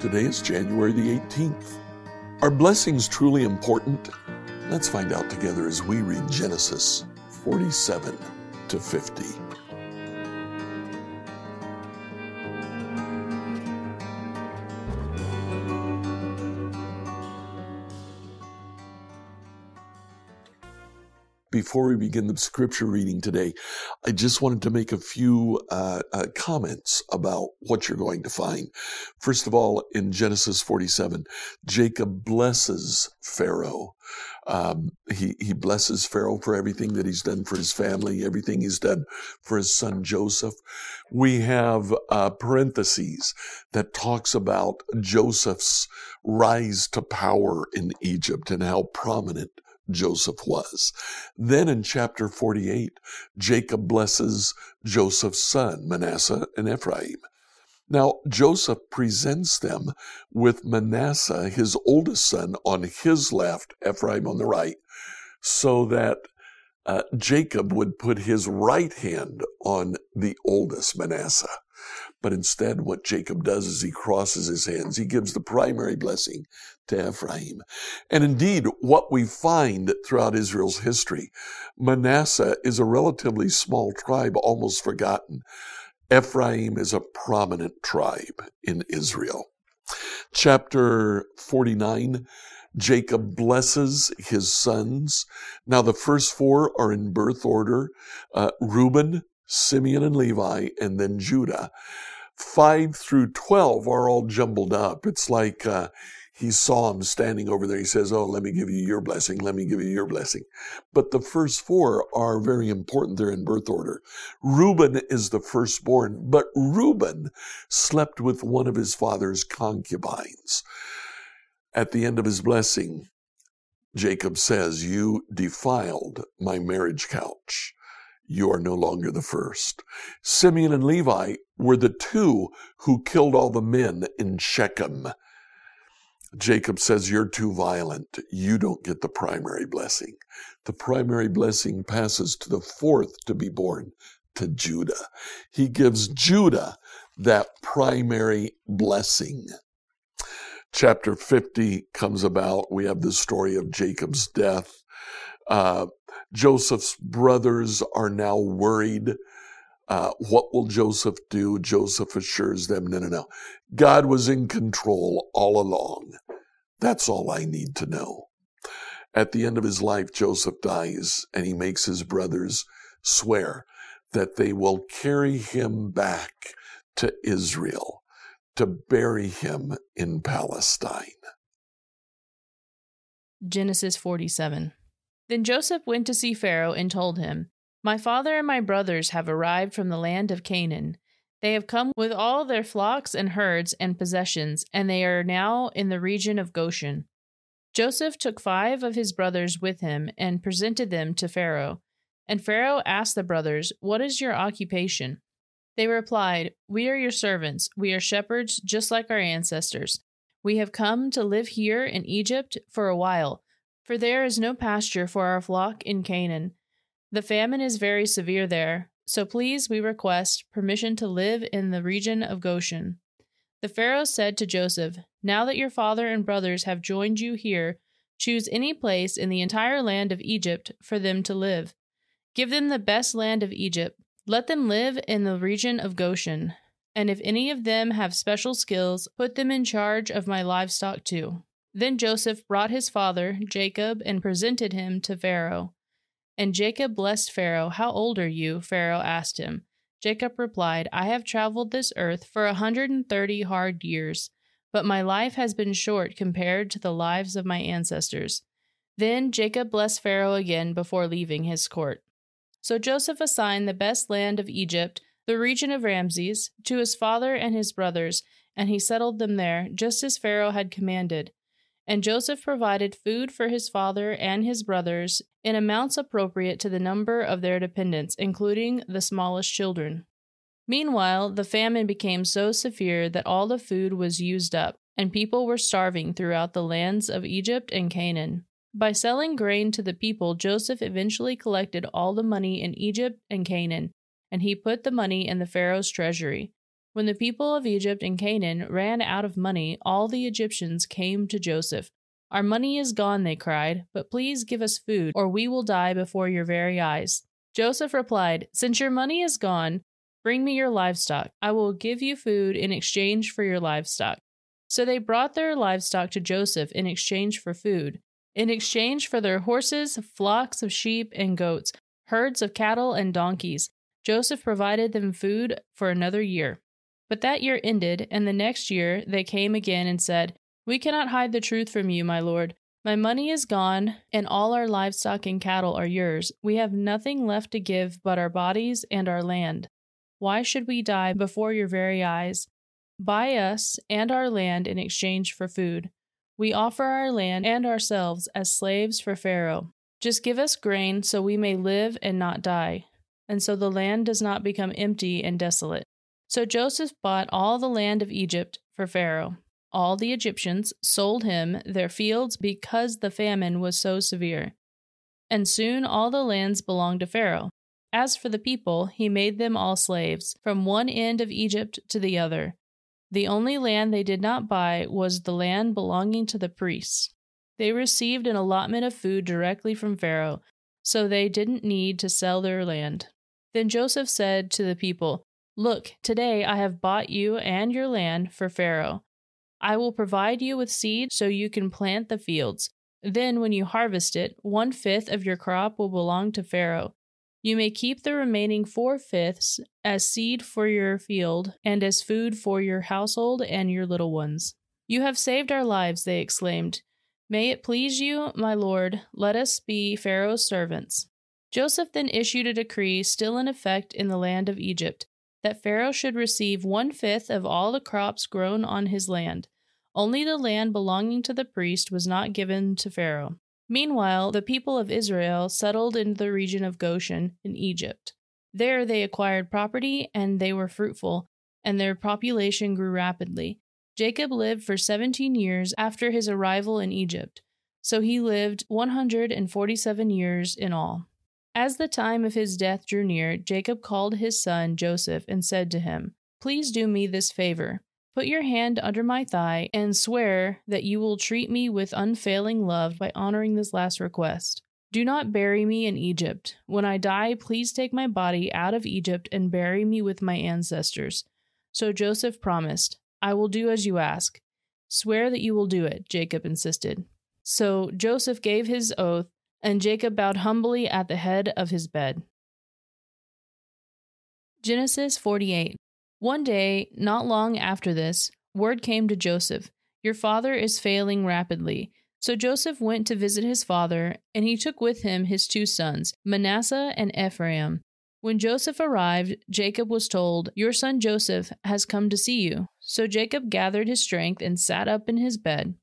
Today is January the 18th. Are blessings truly important? Let's find out together as we read Genesis 47 to 50. Before we begin the scripture reading today, I just wanted to make a few uh, uh, comments about what you're going to find. First of all, in Genesis 47, Jacob blesses Pharaoh. Um, he, he blesses Pharaoh for everything that he's done for his family, everything he's done for his son Joseph. We have uh, parentheses that talks about Joseph's rise to power in Egypt and how prominent Joseph was. Then in chapter 48, Jacob blesses Joseph's son, Manasseh and Ephraim. Now, Joseph presents them with Manasseh, his oldest son, on his left, Ephraim on the right, so that uh, Jacob would put his right hand on the oldest, Manasseh. But instead, what Jacob does is he crosses his hands. He gives the primary blessing to Ephraim. And indeed, what we find throughout Israel's history, Manasseh is a relatively small tribe, almost forgotten. Ephraim is a prominent tribe in Israel. Chapter 49, Jacob blesses his sons. Now, the first four are in birth order uh, Reuben, Simeon, and Levi, and then Judah. Five through 12 are all jumbled up. It's like uh, he saw him standing over there. He says, Oh, let me give you your blessing. Let me give you your blessing. But the first four are very important. They're in birth order. Reuben is the firstborn, but Reuben slept with one of his father's concubines. At the end of his blessing, Jacob says, You defiled my marriage couch. You are no longer the first. Simeon and Levi were the two who killed all the men in Shechem. Jacob says, You're too violent. You don't get the primary blessing. The primary blessing passes to the fourth to be born, to Judah. He gives Judah that primary blessing. Chapter 50 comes about. We have the story of Jacob's death. Uh, Joseph's brothers are now worried uh, what will Joseph do? Joseph assures them, no, no, no. God was in control all along. That's all I need to know. At the end of his life, Joseph dies and he makes his brothers swear that they will carry him back to Israel to bury him in Palestine. Genesis 47. Then Joseph went to see Pharaoh and told him, my father and my brothers have arrived from the land of Canaan. They have come with all their flocks and herds and possessions, and they are now in the region of Goshen. Joseph took five of his brothers with him and presented them to Pharaoh. And Pharaoh asked the brothers, What is your occupation? They replied, We are your servants. We are shepherds, just like our ancestors. We have come to live here in Egypt for a while, for there is no pasture for our flock in Canaan. The famine is very severe there, so please, we request permission to live in the region of Goshen. The Pharaoh said to Joseph, Now that your father and brothers have joined you here, choose any place in the entire land of Egypt for them to live. Give them the best land of Egypt. Let them live in the region of Goshen. And if any of them have special skills, put them in charge of my livestock too. Then Joseph brought his father, Jacob, and presented him to Pharaoh. And Jacob blessed Pharaoh. How old are you? Pharaoh asked him. Jacob replied, I have traveled this earth for a hundred and thirty hard years, but my life has been short compared to the lives of my ancestors. Then Jacob blessed Pharaoh again before leaving his court. So Joseph assigned the best land of Egypt, the region of Ramses, to his father and his brothers, and he settled them there, just as Pharaoh had commanded. And Joseph provided food for his father and his brothers in amounts appropriate to the number of their dependents, including the smallest children. Meanwhile, the famine became so severe that all the food was used up, and people were starving throughout the lands of Egypt and Canaan. By selling grain to the people, Joseph eventually collected all the money in Egypt and Canaan, and he put the money in the Pharaoh's treasury. When the people of Egypt and Canaan ran out of money, all the Egyptians came to Joseph. Our money is gone, they cried, but please give us food, or we will die before your very eyes. Joseph replied, Since your money is gone, bring me your livestock. I will give you food in exchange for your livestock. So they brought their livestock to Joseph in exchange for food, in exchange for their horses, flocks of sheep and goats, herds of cattle and donkeys. Joseph provided them food for another year. But that year ended, and the next year they came again and said, We cannot hide the truth from you, my lord. My money is gone, and all our livestock and cattle are yours. We have nothing left to give but our bodies and our land. Why should we die before your very eyes? Buy us and our land in exchange for food. We offer our land and ourselves as slaves for Pharaoh. Just give us grain so we may live and not die, and so the land does not become empty and desolate. So Joseph bought all the land of Egypt for Pharaoh. All the Egyptians sold him their fields because the famine was so severe. And soon all the lands belonged to Pharaoh. As for the people, he made them all slaves, from one end of Egypt to the other. The only land they did not buy was the land belonging to the priests. They received an allotment of food directly from Pharaoh, so they didn't need to sell their land. Then Joseph said to the people, Look, today I have bought you and your land for Pharaoh. I will provide you with seed so you can plant the fields. Then, when you harvest it, one fifth of your crop will belong to Pharaoh. You may keep the remaining four fifths as seed for your field and as food for your household and your little ones. You have saved our lives, they exclaimed. May it please you, my lord, let us be Pharaoh's servants. Joseph then issued a decree still in effect in the land of Egypt that Pharaoh should receive one fifth of all the crops grown on his land. Only the land belonging to the priest was not given to Pharaoh. Meanwhile, the people of Israel settled in the region of Goshen in Egypt. There they acquired property and they were fruitful, and their population grew rapidly. Jacob lived for seventeen years after his arrival in Egypt, so he lived 147 years in all. As the time of his death drew near, Jacob called his son Joseph and said to him, Please do me this favor. Put your hand under my thigh and swear that you will treat me with unfailing love by honoring this last request. Do not bury me in Egypt. When I die, please take my body out of Egypt and bury me with my ancestors. So Joseph promised, I will do as you ask. Swear that you will do it, Jacob insisted. So Joseph gave his oath and Jacob bowed humbly at the head of his bed. Genesis 48. One day, not long after this, word came to Joseph Your father is failing rapidly. So Joseph went to visit his father, and he took with him his two sons, Manasseh and Ephraim. When Joseph arrived, Jacob was told, Your son Joseph has come to see you. So Jacob gathered his strength and sat up in his bed.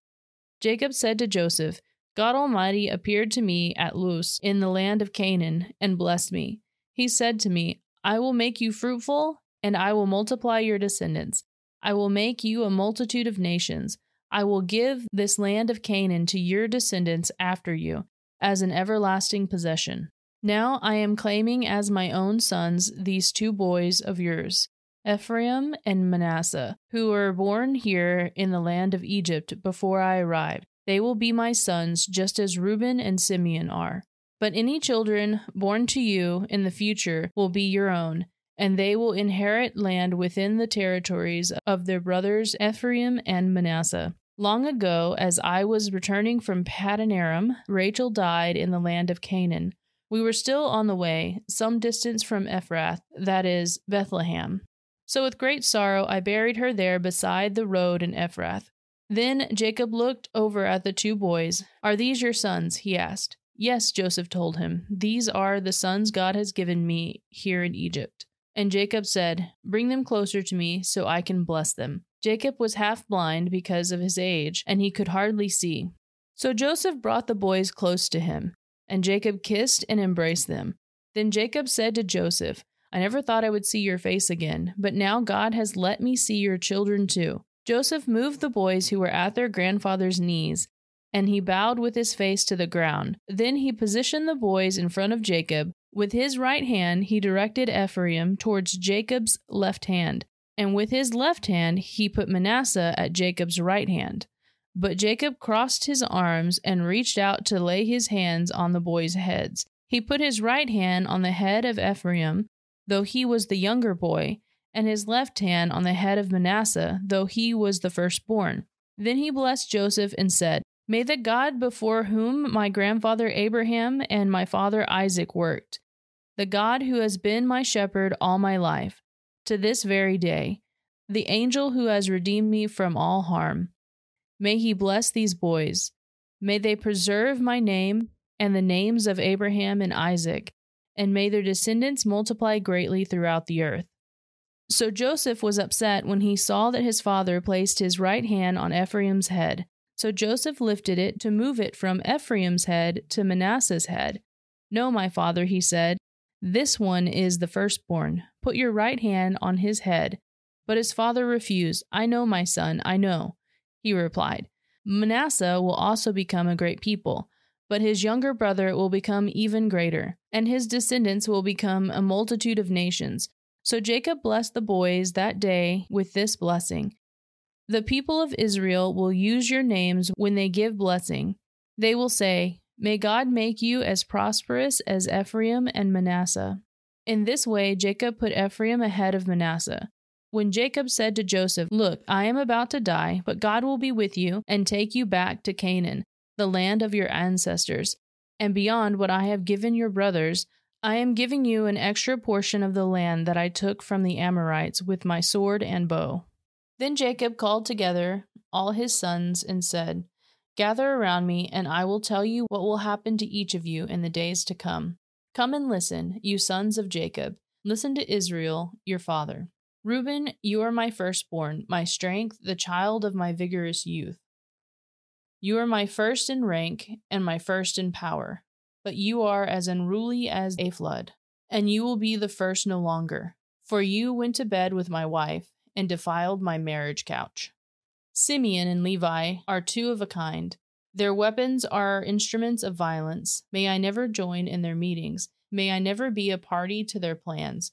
Jacob said to Joseph, God Almighty appeared to me at Luz in the land of Canaan and blessed me. He said to me, I will make you fruitful, and I will multiply your descendants. I will make you a multitude of nations. I will give this land of Canaan to your descendants after you, as an everlasting possession. Now I am claiming as my own sons these two boys of yours, Ephraim and Manasseh, who were born here in the land of Egypt before I arrived. They will be my sons, just as Reuben and Simeon are. But any children born to you in the future will be your own, and they will inherit land within the territories of their brothers Ephraim and Manasseh. Long ago, as I was returning from Paddan Aram, Rachel died in the land of Canaan. We were still on the way, some distance from Ephrath, that is, Bethlehem. So with great sorrow I buried her there beside the road in Ephrath. Then Jacob looked over at the two boys. Are these your sons? he asked. Yes, Joseph told him. These are the sons God has given me here in Egypt. And Jacob said, Bring them closer to me so I can bless them. Jacob was half blind because of his age, and he could hardly see. So Joseph brought the boys close to him, and Jacob kissed and embraced them. Then Jacob said to Joseph, I never thought I would see your face again, but now God has let me see your children too. Joseph moved the boys who were at their grandfather's knees, and he bowed with his face to the ground. Then he positioned the boys in front of Jacob. With his right hand, he directed Ephraim towards Jacob's left hand, And with his left hand he put Manasseh at Jacob's right hand. But Jacob crossed his arms and reached out to lay his hands on the boys' heads. He put his right hand on the head of Ephraim, though he was the younger boy, and his left hand on the head of Manasseh, though he was the firstborn. Then he blessed Joseph and said, May the God before whom my grandfather Abraham and my father Isaac worked, the God who has been my shepherd all my life, to this very day, the angel who has redeemed me from all harm, may he bless these boys. May they preserve my name and the names of Abraham and Isaac, and may their descendants multiply greatly throughout the earth. So Joseph was upset when he saw that his father placed his right hand on Ephraim's head. So Joseph lifted it to move it from Ephraim's head to Manasseh's head. No, my father, he said, this one is the firstborn. Put your right hand on his head. But his father refused. I know, my son, I know. He replied, Manasseh will also become a great people, but his younger brother will become even greater, and his descendants will become a multitude of nations. So Jacob blessed the boys that day with this blessing The people of Israel will use your names when they give blessing. They will say, May God make you as prosperous as Ephraim and Manasseh. In this way, Jacob put Ephraim ahead of Manasseh. When Jacob said to Joseph, Look, I am about to die, but God will be with you and take you back to Canaan, the land of your ancestors, and beyond what I have given your brothers, I am giving you an extra portion of the land that I took from the Amorites with my sword and bow. Then Jacob called together all his sons and said, Gather around me, and I will tell you what will happen to each of you in the days to come. Come and listen, you sons of Jacob. Listen to Israel, your father. Reuben, you are my firstborn, my strength, the child of my vigorous youth. You are my first in rank and my first in power but you are as unruly as a flood, and you will be the first no longer. For you went to bed with my wife and defiled my marriage couch. Simeon and Levi are two of a kind. Their weapons are instruments of violence. May I never join in their meetings. May I never be a party to their plans.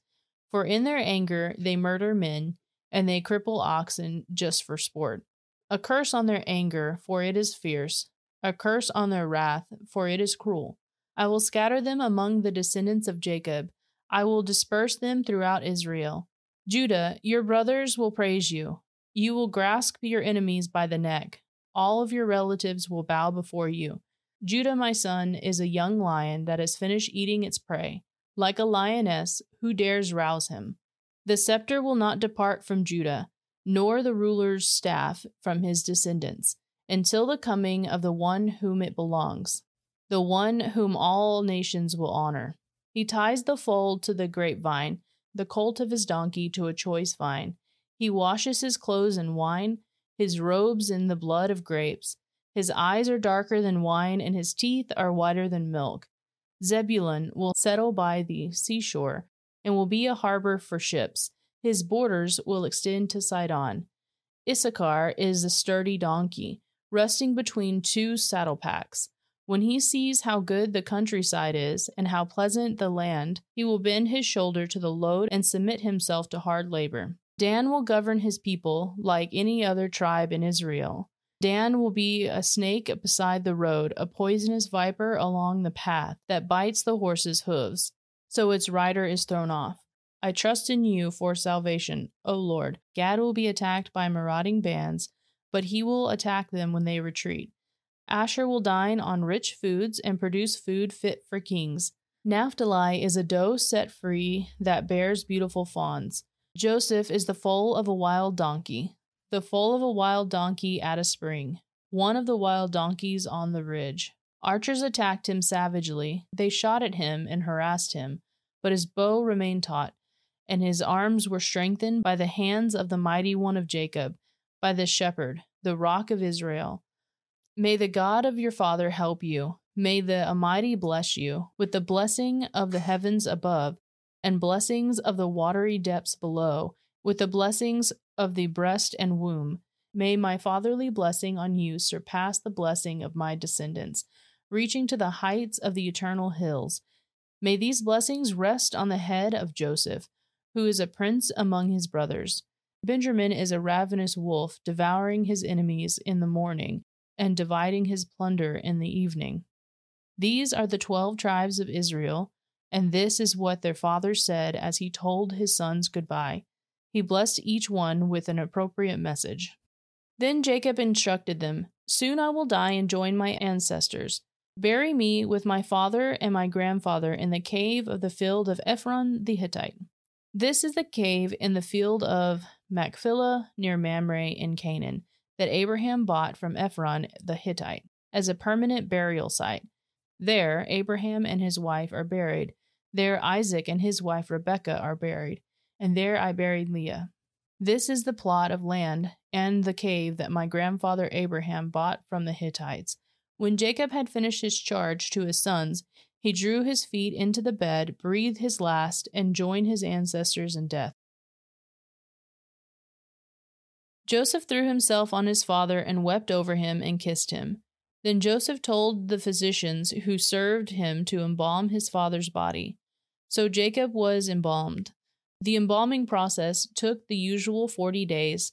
For in their anger they murder men, and they cripple oxen just for sport. A curse on their anger, for it is fierce. A curse on their wrath, for it is cruel. I will scatter them among the descendants of Jacob. I will disperse them throughout Israel. Judah, your brothers will praise you. You will grasp your enemies by the neck. All of your relatives will bow before you. Judah, my son, is a young lion that has finished eating its prey. Like a lioness, who dares rouse him? The scepter will not depart from Judah, nor the ruler's staff from his descendants, until the coming of the one whom it belongs the one whom all nations will honor. He ties the foal to the grapevine, the colt of his donkey to a choice vine. He washes his clothes in wine, his robes in the blood of grapes. His eyes are darker than wine, and his teeth are whiter than milk. Zebulun will settle by the seashore, and will be a harbor for ships. His borders will extend to Sidon. Issachar is a sturdy donkey, resting between two saddle packs. When he sees how good the countryside is and how pleasant the land, he will bend his shoulder to the load and submit himself to hard labor. Dan will govern his people like any other tribe in Israel. Dan will be a snake beside the road, a poisonous viper along the path that bites the horse's hooves, so its rider is thrown off. I trust in you for salvation, O Lord. Gad will be attacked by marauding bands, but he will attack them when they retreat. Asher will dine on rich foods and produce food fit for kings. Naphtali is a doe set free that bears beautiful fawns. Joseph is the foal of a wild donkey, the foal of a wild donkey at a spring, one of the wild donkeys on the ridge. Archers attacked him savagely. They shot at him and harassed him, but his bow remained taut, and his arms were strengthened by the hands of the mighty one of Jacob, by the shepherd, the rock of Israel. May the God of your father help you. May the Almighty bless you with the blessing of the heavens above and blessings of the watery depths below, with the blessings of the breast and womb. May my fatherly blessing on you surpass the blessing of my descendants, reaching to the heights of the eternal hills. May these blessings rest on the head of Joseph, who is a prince among his brothers. Benjamin is a ravenous wolf, devouring his enemies in the morning and dividing his plunder in the evening. These are the twelve tribes of Israel, and this is what their father said as he told his sons goodbye. He blessed each one with an appropriate message. Then Jacob instructed them Soon I will die and join my ancestors. Bury me with my father and my grandfather in the cave of the field of Ephron the Hittite. This is the cave in the field of Machpelah near Mamre in Canaan that Abraham bought from Ephron the Hittite as a permanent burial site. There, Abraham and his wife are buried. There, Isaac and his wife Rebekah are buried. And there I buried Leah. This is the plot of land and the cave that my grandfather Abraham bought from the Hittites. When Jacob had finished his charge to his sons, he drew his feet into the bed, breathed his last, and joined his ancestors in death. Joseph threw himself on his father and wept over him and kissed him. Then Joseph told the physicians who served him to embalm his father's body. So Jacob was embalmed. The embalming process took the usual forty days,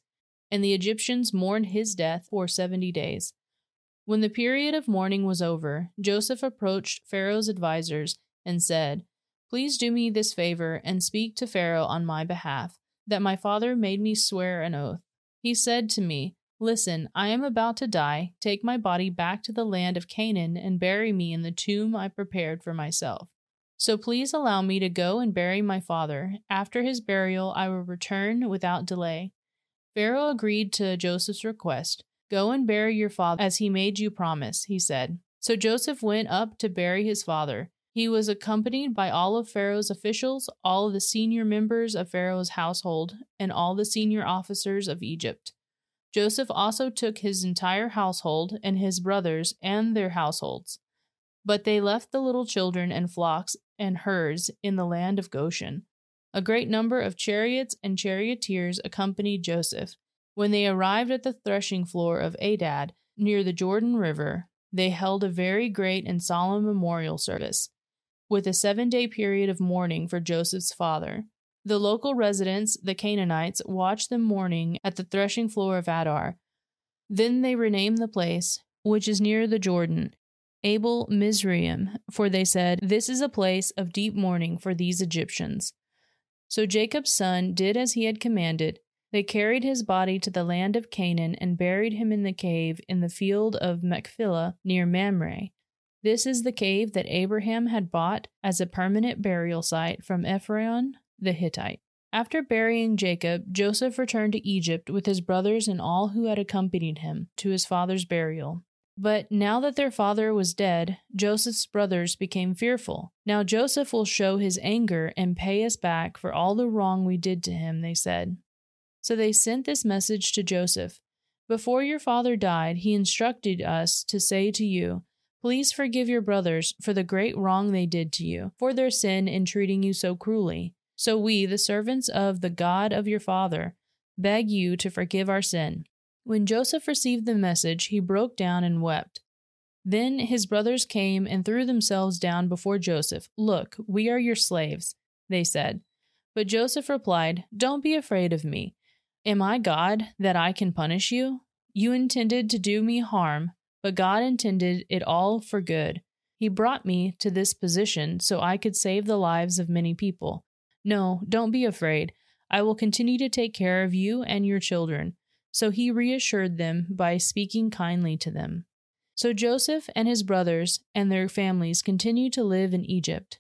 and the Egyptians mourned his death for seventy days. When the period of mourning was over, Joseph approached Pharaoh's advisers and said, Please do me this favor and speak to Pharaoh on my behalf, that my father made me swear an oath. He said to me, Listen, I am about to die. Take my body back to the land of Canaan and bury me in the tomb I prepared for myself. So please allow me to go and bury my father. After his burial, I will return without delay. Pharaoh agreed to Joseph's request. Go and bury your father as he made you promise, he said. So Joseph went up to bury his father. He was accompanied by all of Pharaoh's officials, all of the senior members of Pharaoh's household, and all the senior officers of Egypt. Joseph also took his entire household and his brothers and their households. But they left the little children and flocks and herds in the land of Goshen. A great number of chariots and charioteers accompanied Joseph. When they arrived at the threshing floor of Atad, near the Jordan River, they held a very great and solemn memorial service, with a seven day period of mourning for Joseph's father. The local residents, the Canaanites, watched them mourning at the threshing floor of Atad. Then they renamed the place, which is near the Jordan, Abel Mizraim, for they said, This is a place of deep mourning for these Egyptians. So Jacob's son did as he had commanded. They carried his body to the land of Canaan and buried him in the cave in the field of Machpelah near Mamre. This is the cave that Abraham had bought as a permanent burial site from Ephron the Hittite. After burying Jacob, Joseph returned to Egypt with his brothers and all who had accompanied him to his father's burial. But now that their father was dead, Joseph's brothers became fearful. Now Joseph will show his anger and pay us back for all the wrong we did to him, they said. So they sent this message to Joseph Before your father died, he instructed us to say to you, Please forgive your brothers for the great wrong they did to you, for their sin in treating you so cruelly. So we, the servants of the God of your father, beg you to forgive our sin. When Joseph received the message, he broke down and wept. Then his brothers came and threw themselves down before Joseph. Look, we are your slaves, they said. But Joseph replied, Don't be afraid of me. Am I God that I can punish you? You intended to do me harm, but God intended it all for good. He brought me to this position so I could save the lives of many people. No, don't be afraid. I will continue to take care of you and your children. So he reassured them by speaking kindly to them. So Joseph and his brothers and their families continued to live in Egypt.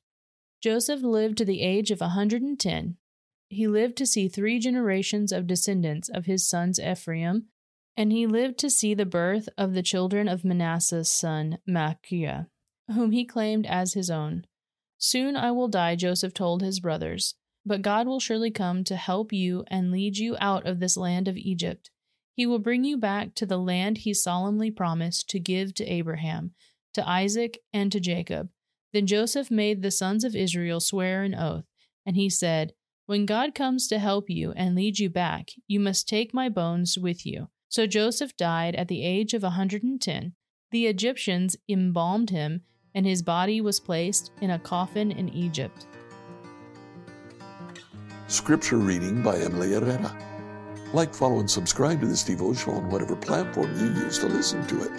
Joseph lived to the age of a 110. He lived to see three generations of descendants of his sons Ephraim, and he lived to see the birth of the children of Manasseh's son Machir, whom he claimed as his own. Soon I will die, Joseph told his brothers, but God will surely come to help you and lead you out of this land of Egypt. He will bring you back to the land he solemnly promised to give to Abraham, to Isaac, and to Jacob. Then Joseph made the sons of Israel swear an oath, and he said, When God comes to help you and lead you back, you must take my bones with you. So Joseph died at the age of a 110. The Egyptians embalmed him and his body was placed in a coffin in Egypt. Scripture reading by Emily Herrera. Like, follow, and subscribe to this devotional on whatever platform you use to listen to it.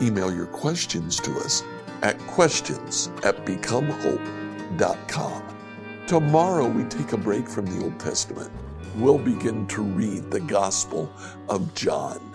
Email your questions to us at questions at becomehope.com. Tomorrow we take a break from the Old Testament. We'll begin to read the Gospel of John.